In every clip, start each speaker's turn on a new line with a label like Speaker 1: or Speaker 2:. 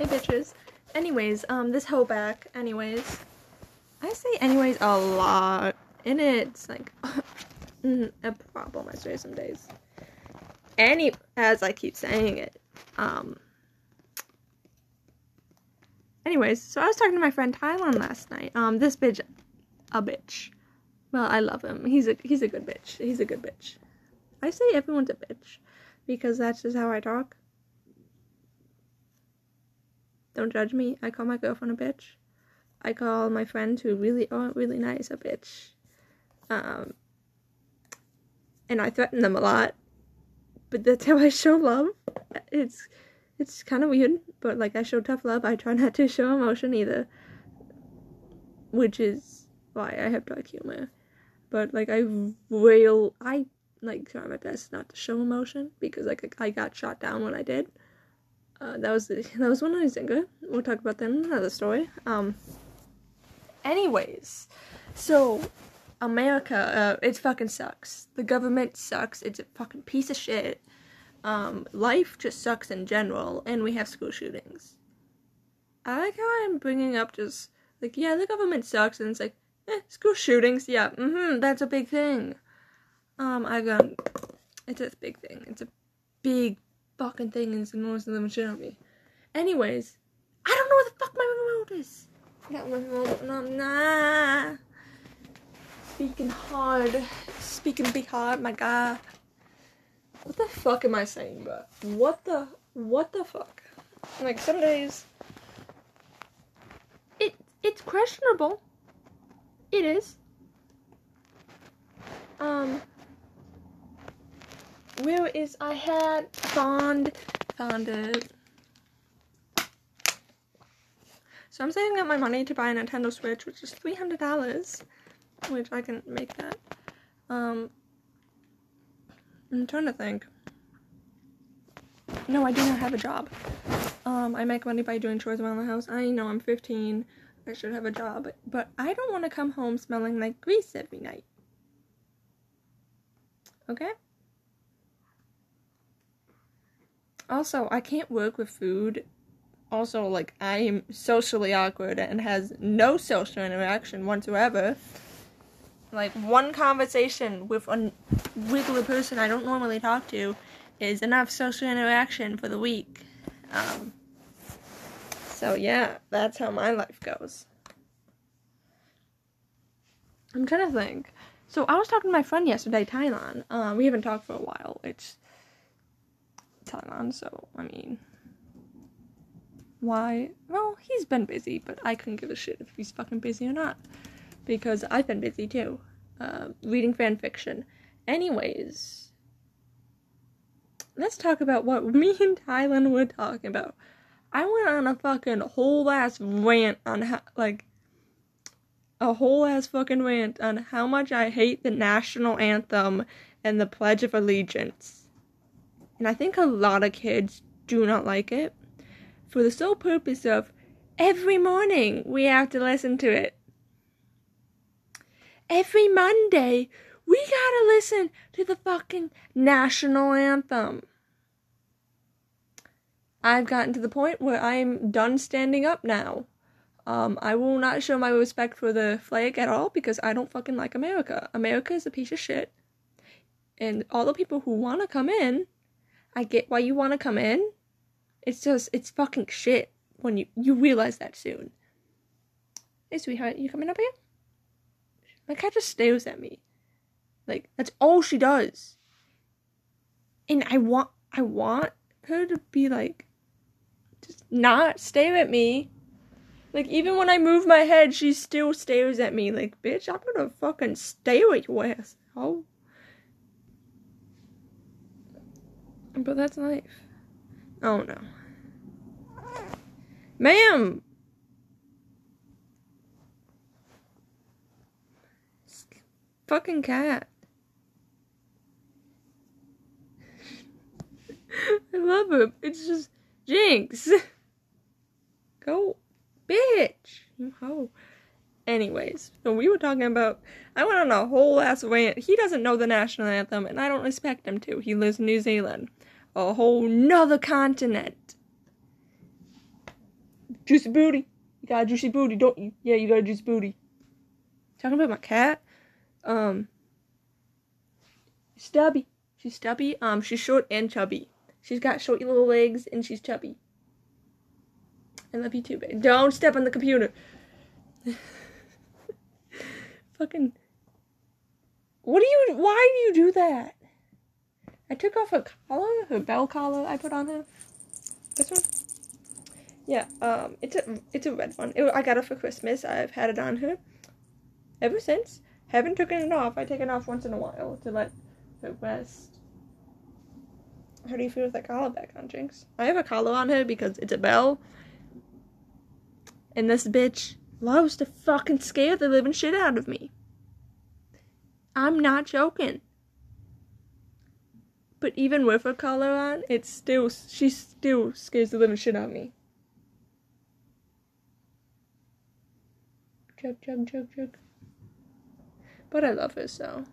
Speaker 1: Hey bitches. Anyways, um, this hoe back. Anyways, I say anyways a lot, and it's like mm, a problem. I say some days. Any as I keep saying it. Um. Anyways, so I was talking to my friend Tylon last night. Um, this bitch, a bitch. Well, I love him. He's a he's a good bitch. He's a good bitch. I say everyone's a bitch because that's just how I talk. Don't judge me. I call my girlfriend a bitch. I call my friends who really aren't really nice a bitch. Um, and I threaten them a lot. But that's how I show love. It's it's kind of weird, but like I show tough love. I try not to show emotion either, which is why I have dark humor. But like I real I like try my best not to show emotion because like I got shot down when I did. Uh, that was that was when I was younger. We'll talk about that in another story. Um. Anyways, so America, uh, it fucking sucks. The government sucks. It's a fucking piece of shit. Um, life just sucks in general, and we have school shootings. I like how I'm bringing up just like yeah, the government sucks, and it's like eh, school shootings. Yeah, mm-hmm, that's a big thing. Um, I got it's a big thing. It's a big fucking thing, and the most of them shit on me. Anyways, I don't know where the fuck my remote is. I got my remote. No, nah. Speaking hard, speaking big hard, my god. What the fuck am I saying, bro? What the what the fuck? Like some days it it's questionable. It is. Um where is I had found found it. So I'm saving up my money to buy a Nintendo Switch, which is three hundred dollars. Which I can make that. Um I'm trying to think. No, I do not have a job. Um, I make money by doing chores around the house. I know I'm 15. I should have a job, but I don't want to come home smelling like grease every night. Okay? Also, I can't work with food. Also, like, I am socially awkward and has no social interaction whatsoever like one conversation with a regular person I don't normally talk to is enough social interaction for the week. Um, so yeah, that's how my life goes. I'm trying to think. So I was talking to my friend yesterday, Tylon. Uh, we haven't talked for a while. It's Thailand, so I mean, why? Well, he's been busy, but I couldn't give a shit if he's fucking busy or not because I've been busy too, uh, reading fan fiction. Anyways, let's talk about what me and Tylon were talking about. I went on a fucking whole ass rant on how, like, a whole ass fucking rant on how much I hate the national anthem and the Pledge of Allegiance. And I think a lot of kids do not like it for the sole purpose of every morning we have to listen to it every Monday, we gotta listen to the fucking national anthem. I've gotten to the point where I'm done standing up now. Um, I will not show my respect for the flag at all because I don't fucking like America. America is a piece of shit. And all the people who want to come in, I get why you want to come in. It's just, it's fucking shit when you, you realize that soon. Hey, sweetheart, you coming up here? My cat just stares at me. Like that's all she does. And I want I want her to be like just not stare at me. Like even when I move my head, she still stares at me. Like, bitch, I'm gonna fucking stare at your ass. Oh. But that's life. Oh no. Ma'am! fucking cat. I love him. It's just Jinx. Go, bitch. You hoe. Anyways, so we were talking about. I went on a whole ass rant. He doesn't know the national anthem, and I don't respect him to. He lives in New Zealand, a whole nother continent. Juicy booty. You got a juicy booty, don't you? Yeah, you got a juicy booty. Talking about my cat. Um. Stubby. She's stubby. Um, she's short and chubby. She's got short little legs and she's chubby. I love you too, babe. Don't step on the computer. Fucking. What do you? Why do you do that? I took off her collar, her bell collar I put on her. This one. Yeah. Um. It's a it's a red one. It, I got it for Christmas. I've had it on her ever since. Haven't taken it off. I take it off once in a while to let her rest. How do you feel with that collar back on, Jinx? I have a collar on her because it's a bell. And this bitch loves to fucking scare the living shit out of me. I'm not joking. But even with her collar on, it still she still scares the living shit out of me. Chug chug chug chug. But I love her so.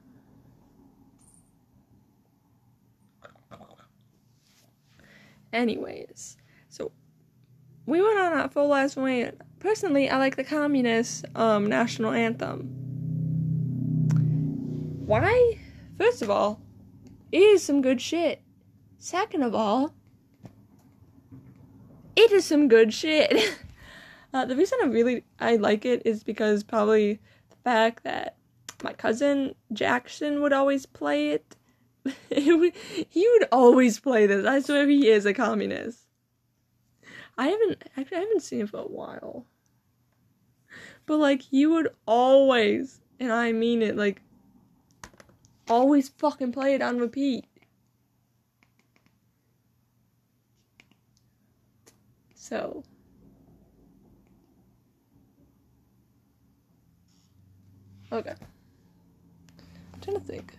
Speaker 1: Anyways, so we went on a full last night. Personally, I like the communist um, national anthem. Why? First of all, it is some good shit. Second of all, it is some good shit. uh, the reason I really I like it is because probably the fact that my cousin Jackson would always play it. he would always play this. I swear he is a communist. I haven't actually I haven't seen it for a while. But like you would always, and I mean it, like always fucking play it on repeat. So Okay. I'm trying to think.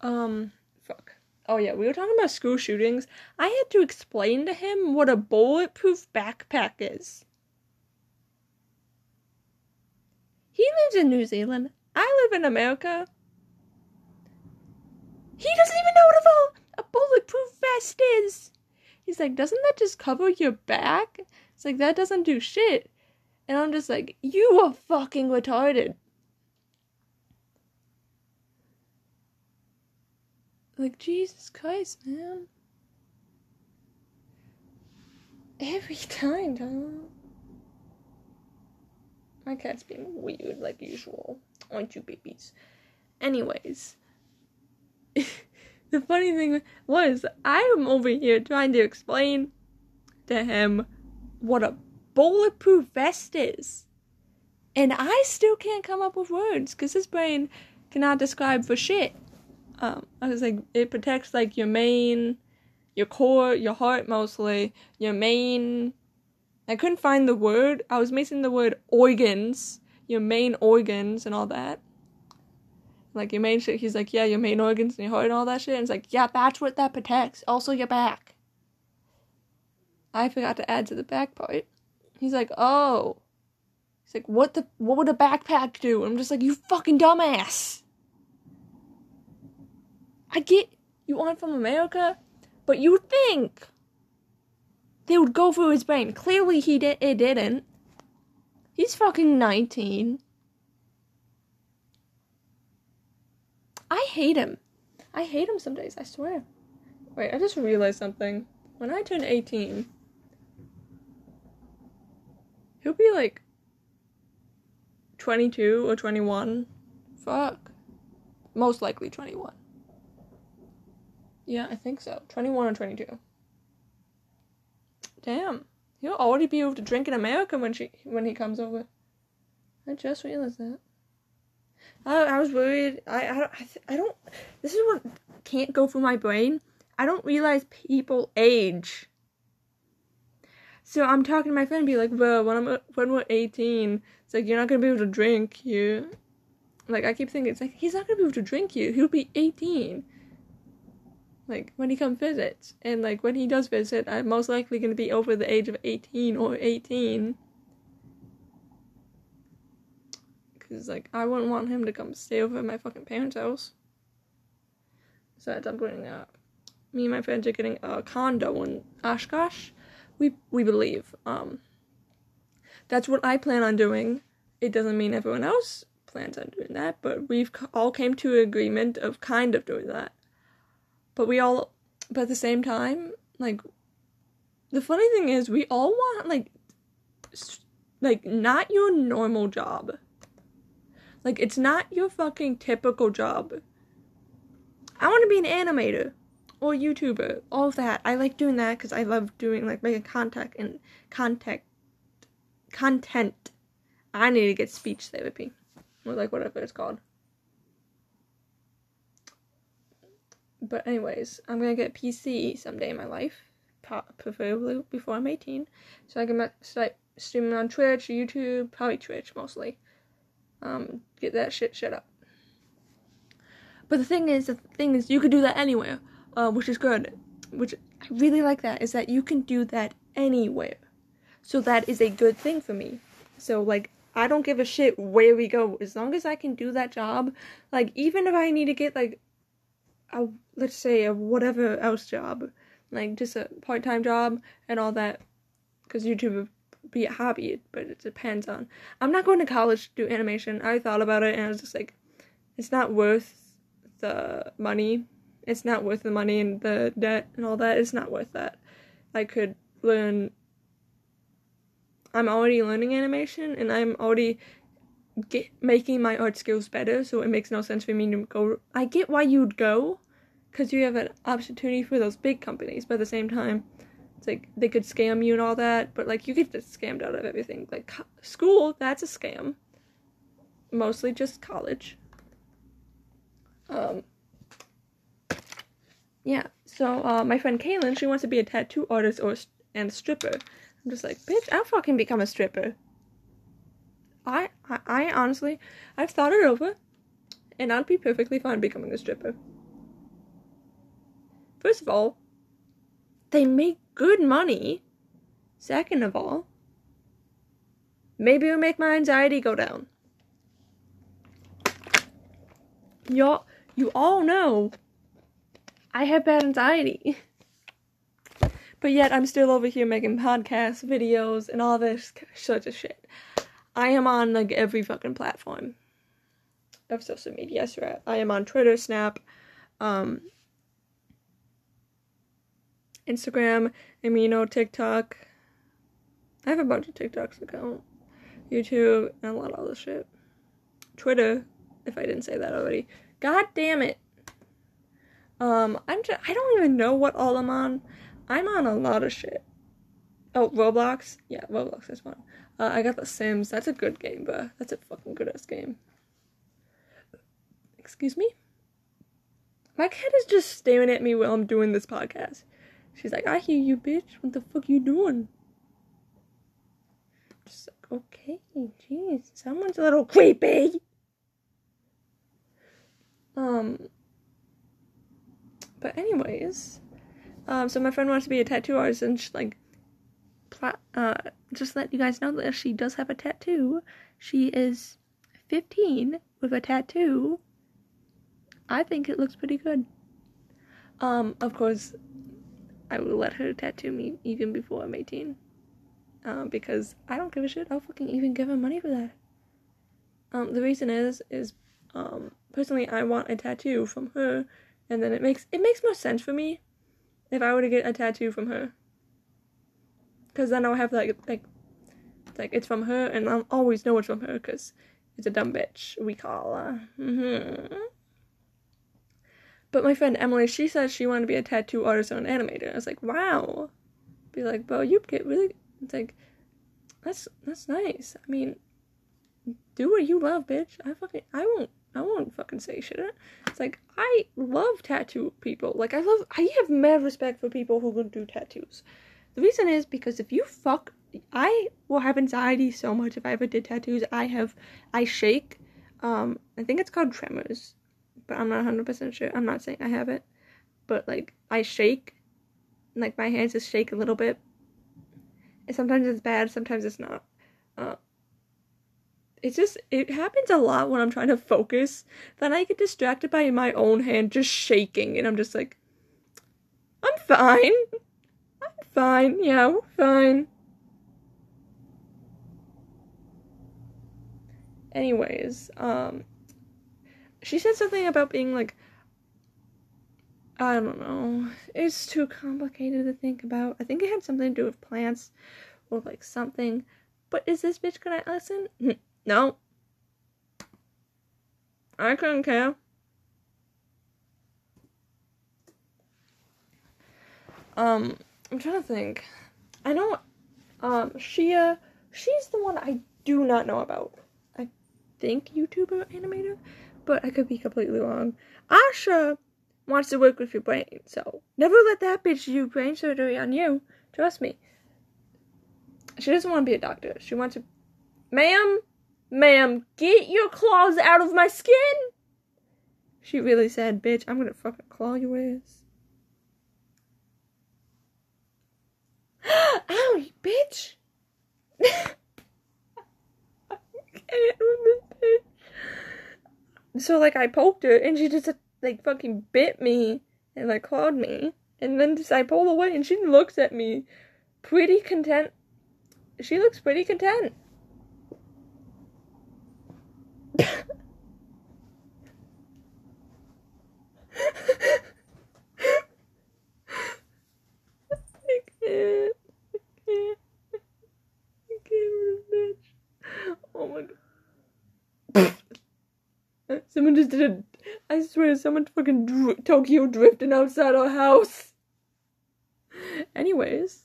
Speaker 1: Um, fuck. Oh yeah, we were talking about school shootings. I had to explain to him what a bulletproof backpack is. He lives in New Zealand. I live in America. He doesn't even know what a, bulletproof vest is. He's like, doesn't that just cover your back? It's like, that doesn't do shit. And I'm just like, you are fucking retarded. Like, Jesus Christ, man. Every time, Tom. My cat's being weird like usual. Aren't you, babies? Anyways. the funny thing was, I'm over here trying to explain to him what a bulletproof vest is. And I still can't come up with words because his brain cannot describe for shit um, I was like, it protects like your main, your core, your heart mostly, your main. I couldn't find the word. I was missing the word organs, your main organs and all that. Like your main shit. He's like, yeah, your main organs and your heart and all that shit. And it's like, yeah, that's what that protects. Also your back. I forgot to add to the back part. He's like, oh. He's like, what the what would a backpack do? I'm just like, you fucking dumbass. I get you aren't from America, but you think they would go through his brain. Clearly, he did. It didn't. He's fucking nineteen. I hate him. I hate him some days. I swear. Wait, I just realized something. When I turn eighteen, he'll be like twenty-two or twenty-one. Fuck. Most likely twenty-one. Yeah, I think so. 21 or 22. Damn. He'll already be able to drink in America when she when he comes over. I just realized that. I, I was worried. I I don't, I, th- I don't. This is what can't go through my brain. I don't realize people age. So I'm talking to my friend, and be like, "Well, when I'm when we're 18, it's like you're not gonna be able to drink here." Like I keep thinking, it's like he's not gonna be able to drink you. He'll be 18 like when he comes visits and like when he does visit i'm most likely going to be over the age of 18 or 18 Because, like, I wouldn't want him to come stay over at my fucking parents' house. So that's upgrading that. Me and my friends are getting a condo in Oshkosh. We we believe. Um, that's what I plan on doing. It doesn't mean everyone else plans on doing that, but we've all came to an agreement of kind of doing that. But we all, but at the same time, like, the funny thing is, we all want like, like not your normal job. Like, it's not your fucking typical job. I want to be an animator or YouTuber, all of that. I like doing that because I love doing like making contact and contact content. I need to get speech therapy, or like whatever it's called. But anyways, I'm gonna get PC someday in my life, preferably before I'm 18, so I can start streaming on Twitch, YouTube, probably Twitch mostly. Um, get that shit shut up. But the thing is, the thing is, you could do that anywhere, uh, which is good. Which I really like that is that you can do that anywhere. So that is a good thing for me. So like I don't give a shit where we go as long as I can do that job. Like even if I need to get like a let's say a whatever else job, like just a part time job and all that, because YouTube would be a hobby, but it depends on. I'm not going to college to do animation. I thought about it and I was just like, it's not worth the money. It's not worth the money and the debt and all that. It's not worth that. I could learn. I'm already learning animation and I'm already get making my art skills better. So it makes no sense for me to go. I get why you'd go, because you have an opportunity for those big companies. But at the same time, it's like they could scam you and all that. But like you get scammed out of everything. Like school, that's a scam. Mostly just college. Um, yeah, so uh, my friend Kaylin, she wants to be a tattoo artist or and stripper. I'm just like, bitch, I'll fucking become a stripper. I, I, I honestly, I've thought it over, and I'd be perfectly fine becoming a stripper. First of all, they make good money. Second of all, maybe it'll make my anxiety go down. Y'all, you all know I have bad anxiety. but yet I'm still over here making podcasts, videos, and all this sort of shit. I am on like every fucking platform of social media. So I am on Twitter, Snap, um, Instagram, Amino, TikTok. I have a bunch of TikToks account, YouTube, and a lot of other shit. Twitter, if I didn't say that already. God damn it. Um, I'm just, I don't even know what all I'm on. I'm on a lot of shit. Oh, Roblox? Yeah, Roblox is fun. Uh, I got The Sims. That's a good game, but that's a fucking good ass game. Excuse me? My cat is just staring at me while I'm doing this podcast. She's like, I hear you, bitch. What the fuck you doing? Just like, okay, jeez. Someone's a little creepy. Um, but anyways, um, so my friend wants to be a tattoo artist, and she, like, uh, just let you guys know that she does have a tattoo. She is 15 with a tattoo. I think it looks pretty good. Um, of course, I will let her tattoo me even before I'm 18. Um, because I don't give a shit. I'll fucking even give her money for that. Um, the reason is, is, um, personally, I want a tattoo from her, and then it makes it makes more sense for me if I were to get a tattoo from her, because then I'll have like like like it's from her, and I'll always know it's from her, because it's a dumb bitch we call her. Mm-hmm. But my friend Emily, she says she wanted to be a tattoo artist or an animator. I was like, wow. Be like, bro, you get really. It's like, that's that's nice. I mean, do what you love, bitch. I fucking I won't I won't fucking say shit. It's like I love tattoo people. Like I love I have mad respect for people who can do tattoos. The reason is because if you fuck I will have anxiety so much if I ever did tattoos. I have I shake. Um I think it's called tremors. But I'm not 100% sure. I'm not saying I have it. But like I shake. Like my hands just shake a little bit. And sometimes it's bad, sometimes it's not. Uh, it's just it happens a lot when I'm trying to focus. Then I get distracted by my own hand just shaking, and I'm just like, I'm fine. Fine. Yeah, fine. Anyways, um, she said something about being like, I don't know. It's too complicated to think about. I think it had something to do with plants or like something. But is this bitch gonna listen? No. I couldn't care. Um, I'm trying to think. I know, um, Shia, she's the one I do not know about. I think YouTuber animator, but I could be completely wrong. Asha wants to work with your brain, so never let that bitch do brain surgery on you. Trust me. She doesn't want to be a doctor. She wants to, ma'am, ma'am, get your claws out of my skin. She really said, bitch, I'm gonna fucking claw your ass. Ow, you bitch! So like I poked her and she just like fucking bit me and like clawed me. And then just I pull away and she looks at me pretty content. She looks pretty content. Someone just did a. I swear, someone fucking dr- Tokyo drifting outside our house. Anyways,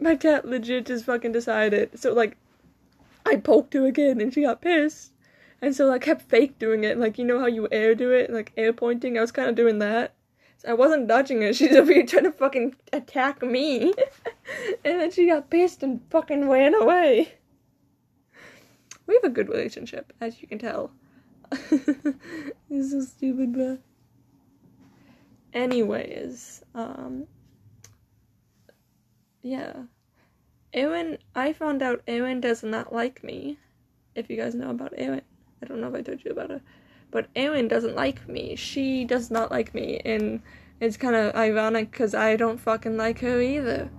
Speaker 1: my cat legit just fucking decided. So, like, I poked her again and she got pissed. And so I kept fake doing it. Like, you know how you air do it? Like, air pointing? I was kind of doing that. So I wasn't dodging her. She's over here trying to fucking attack me. and then she got pissed and fucking ran away. We have a good relationship, as you can tell. this is stupid, bro. Anyways, um, yeah. Erin, I found out Erin does not like me. If you guys know about Erin, I don't know if I told you about her, but Erin doesn't like me. She does not like me, and it's kind of ironic because I don't fucking like her either.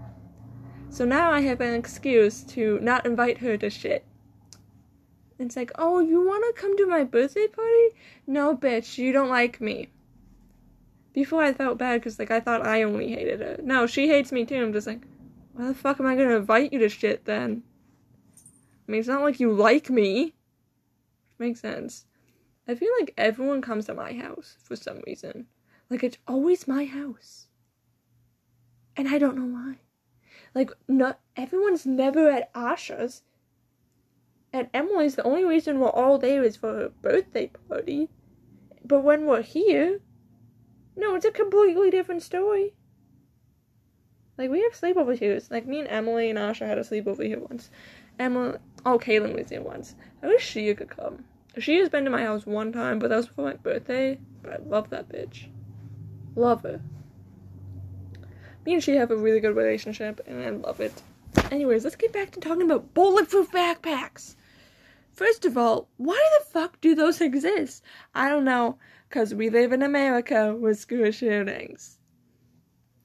Speaker 1: So now I have an excuse to not invite her to shit. It's like, oh, you want to come to my birthday party? No, bitch, you don't like me. Before I felt bad because, like, I thought I only hated her. No, she hates me too. I'm just like, why the fuck am I gonna invite you to shit then? I mean, it's not like you like me. Makes sense. I feel like everyone comes to my house for some reason. Like, it's always my house. And I don't know why. Like, not everyone's never at Asha's and Emily's the only reason we're all there is for her birthday party. But when we're here, no, it's a completely different story. Like we have sleepovers here. Like me and Emily and Asha had a sleepover here once. Emily, oh, Kaylin was here once. I wish she could come. She has been to my house one time, but that was for my birthday. But I love that bitch. Love her. Me and she have a really good relationship, and I love it. Anyways, let's get back to talking about bulletproof backpacks. First of all, why the fuck do those exist? I don't know, because we live in America with school shootings.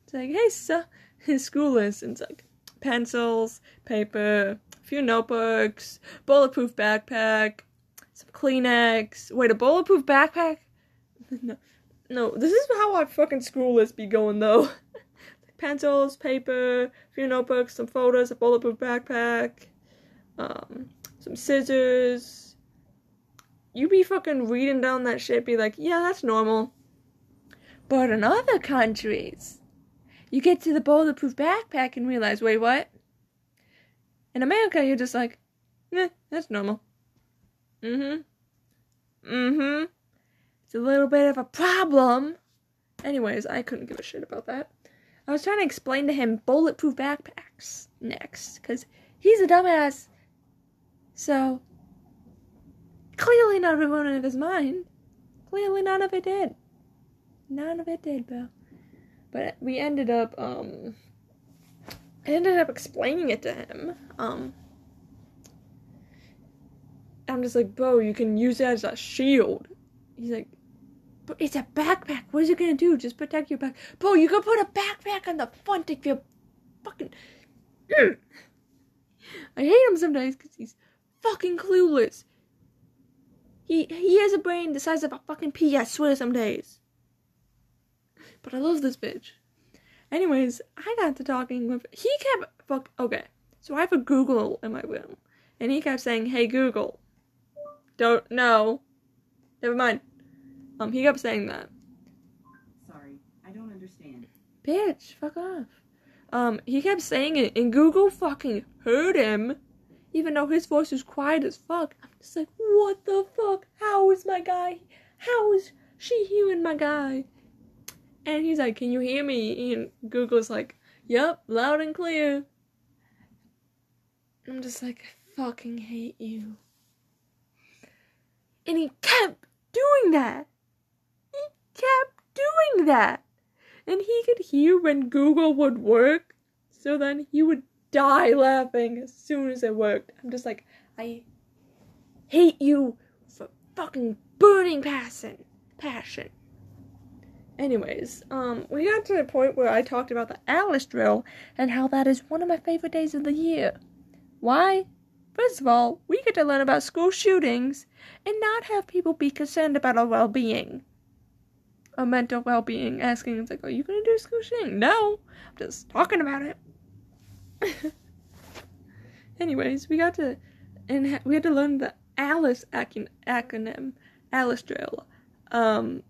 Speaker 1: It's like, hey, so, his school is, and it's like pencils, paper, a few notebooks, bulletproof backpack, some Kleenex. Wait, a bulletproof backpack? no, no, this is how our fucking school list be going though. pencils, paper, a few notebooks, some photos, a bulletproof backpack, um, some scissors. You be fucking reading down that shit, be like, yeah, that's normal. But in other countries, you get to the bulletproof backpack and realize, wait, what? In America, you're just like, eh, that's normal. Mm hmm. Mm hmm. It's a little bit of a problem. Anyways, I couldn't give a shit about that. I was trying to explain to him bulletproof backpacks next, because he's a dumbass so, clearly not everyone of his mind. Clearly none of it did. None of it did, Bill. But we ended up, um, I ended up explaining it to him. Um, I'm just like, bro, you can use it as a shield. He's like, but it's a backpack. What is it gonna do? Just protect your back, bro. You can put a backpack on the front if you're fucking. I hate him sometimes because he's fucking clueless. He he has a brain the size of a fucking pea. I swear some days. But I love this bitch. Anyways, I got to talking with. He kept fuck. Okay, so I have a Google in my room, and he kept saying, "Hey Google." Don't know. Never mind. Um, he kept saying that.
Speaker 2: Sorry, I don't understand.
Speaker 1: Bitch, fuck off. Um, he kept saying it, and Google fucking heard him, even though his voice was quiet as fuck. I'm just like, what the fuck? How is my guy? How is she hearing my guy? And he's like, can you hear me? And Google's like, yep, loud and clear. I'm just like, I fucking hate you. And he kept doing that. He kept doing that. And he could hear when Google would work, so then he would die laughing as soon as it worked. I'm just like, I hate you for fucking burning passion. Passion. Anyways, um, we got to the point where I talked about the Alice drill and how that is one of my favorite days of the year. Why? First of all, we get to learn about school shootings and not have people be concerned about our well being. Our mental well being, asking, it's like, are you gonna do a school shooting? No, I'm just talking about it. Anyways, we got to, and we had to learn the Alice ac- acronym, Alice drill. Um,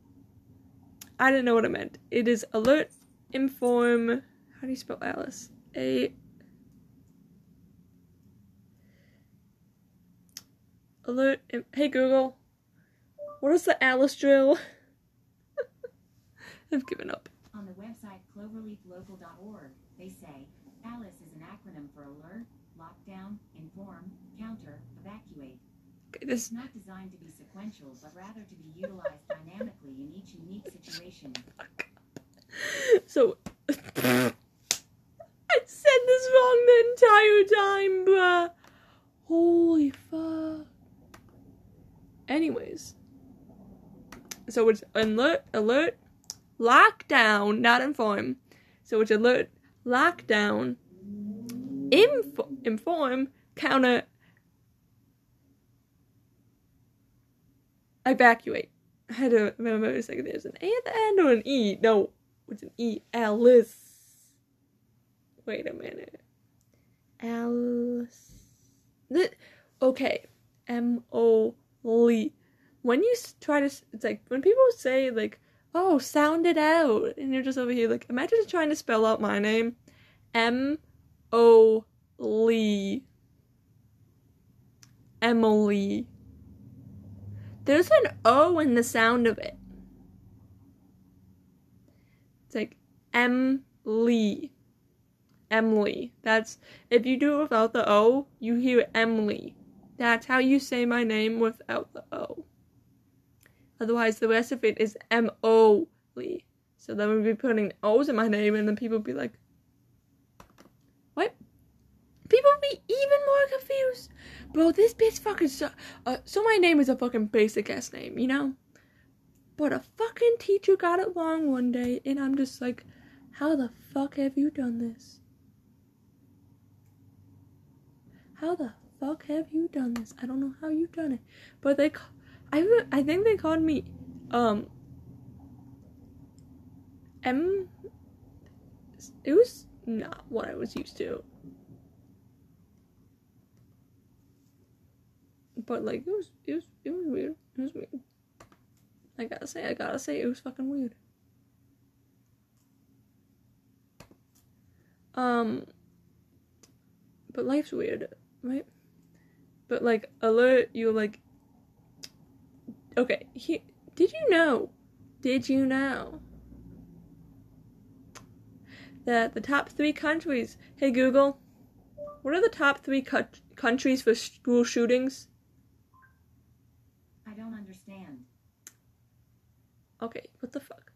Speaker 1: I didn't know what it meant. It is alert, inform. How do you spell Alice? A alert. Hey Google, what is the Alice drill? I've given up.
Speaker 2: On the website cloverleaflocal.org, they say ALICE is acronym for Alert, Lockdown, Inform, Counter, Evacuate.
Speaker 1: Okay, this
Speaker 2: It's not designed to be sequential, but rather to be utilized dynamically in each unique situation.
Speaker 1: so I said this wrong the entire time, bruh. Holy fuck. Anyways, so it's alert, alert, lockdown, not inform. So it's alert, lockdown, info, inform, counter, evacuate. I had to remember a second. There's an A at the end or an E? No, it's an E. Alice. Wait a minute. Alice. Th- Okay. M O L. When you try to, it's like when people say like, "Oh, sound it out," and you're just over here like, imagine trying to spell out my name. M O L. Emily. There's an O in the sound of it. It's like M Lee. Emily. That's if you do it without the O, you hear Emily. That's how you say my name without the O. Otherwise, the rest of it is M O Lee. So then we'd be putting O's in my name, and then people would be like? People would be even more confused. Bro, this bitch fucking so. Uh, so my name is a fucking basic ass name, you know. But a fucking teacher got it wrong one day, and I'm just like, how the fuck have you done this? How the fuck have you done this? I don't know how you've done it, but they, I, I think they called me, um, M. It was not what I was used to. But like it was, it was, it was weird. It was weird. I gotta say, I gotta say, it was fucking weird. Um, but life's weird, right? But like, alert, you like. Okay, he, did you know? Did you know? That the top three countries. Hey Google, what are the top three co- countries for school shootings?
Speaker 2: I don't understand.
Speaker 1: Okay, what the fuck?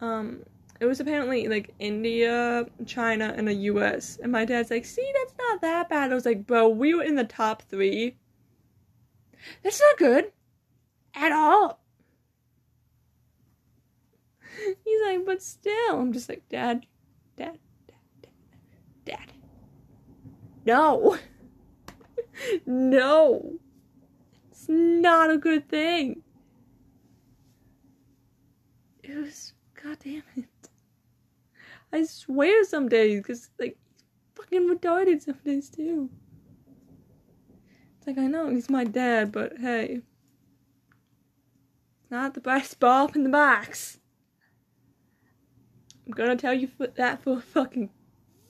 Speaker 1: Um, it was apparently like India, China, and the US. And my dad's like, see, that's not that bad. I was like, bro, we were in the top three. That's not good. At all. He's like, but still. I'm just like, Dad, Dad, Dad, Dad, Dad. No. no. It's not a good thing. It was, god damn it. I swear some days, because, like, fucking retarded some days too. It's like, I know he's my dad, but hey. Not the best bulb in the box. I'm gonna tell you that for a fucking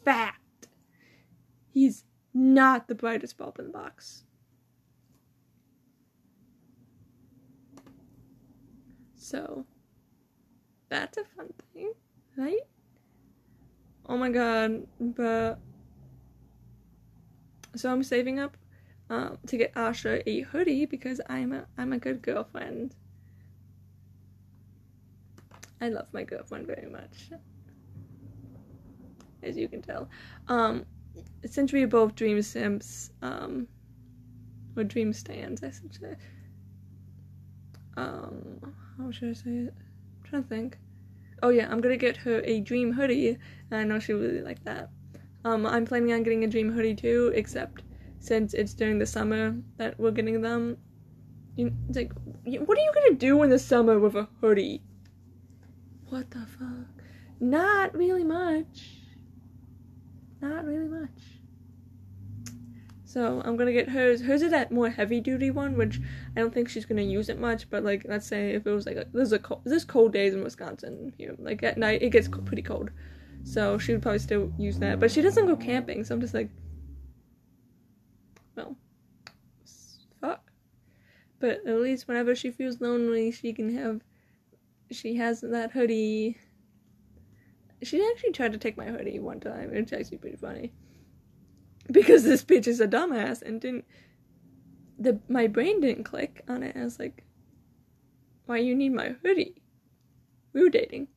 Speaker 1: fact. He's not the brightest bulb in the box. So, that's a fun thing, right? Oh my god, but. So I'm saving up um, to get Asha a hoodie because I'm a I'm a good girlfriend. I love my girlfriend very much. As you can tell. Um since we both dream simps, um or dream stands, I should say. Um how should I say it? I'm trying to think. Oh yeah, I'm gonna get her a dream hoodie, I know she really like that. Um I'm planning on getting a dream hoodie too, except since it's during the summer that we're getting them. You, it's like, what are you gonna do in the summer with a hoodie? What the fuck? Not really much. Not really much. So I'm gonna get hers. Hers is that more heavy duty one, which I don't think she's gonna use it much. But like, let's say if it was like a, there's a cold, there's cold days in Wisconsin here. Like at night it gets pretty cold, so she would probably still use that. But she doesn't go camping, so I'm just like, well, fuck. But at least whenever she feels lonely, she can have she has that hoodie. She actually tried to take my hoodie one time. It's actually pretty funny. Because this bitch is a dumbass and didn't the my brain didn't click on it. I was like, why you need my hoodie? We were dating.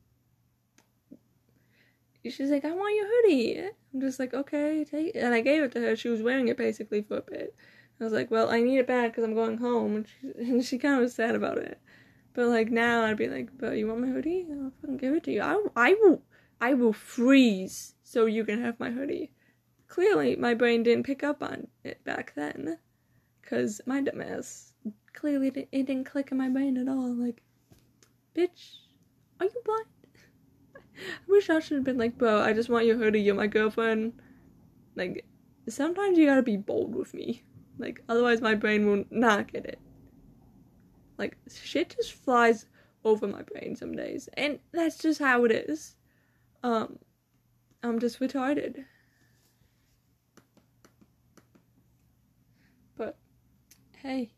Speaker 1: She's like, I want your hoodie. I'm just like, okay, take it. And I gave it to her. She was wearing it basically for a bit. I was like, well, I need it back because I'm going home. And she, and she kind of was sad about it. But like now, I'd be like, "But you want my hoodie? I'll fucking give it to you. I, I will, I will freeze so you can have my hoodie." Clearly, my brain didn't pick up on it back then, cause my dumbass clearly it didn't click in my brain at all. Like, bitch, are you blind? I wish I should have been like, bro, I just want your hoodie. You're my girlfriend. Like, sometimes you gotta be bold with me. Like, otherwise my brain will not get it. Like shit just flies over my brain some days, and that's just how it is. Um, I'm just retarded. But hey,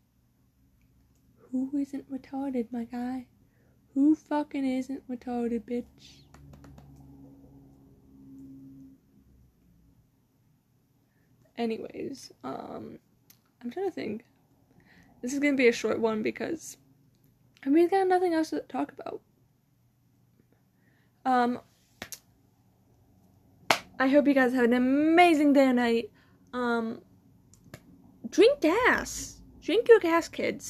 Speaker 1: who isn't retarded, my guy? Who fucking isn't retarded, bitch? Anyways, um, I'm trying to think. This is gonna be a short one because I really got nothing else to talk about. Um, I hope you guys have an amazing day and night. Um, drink gas. Drink your gas, kids.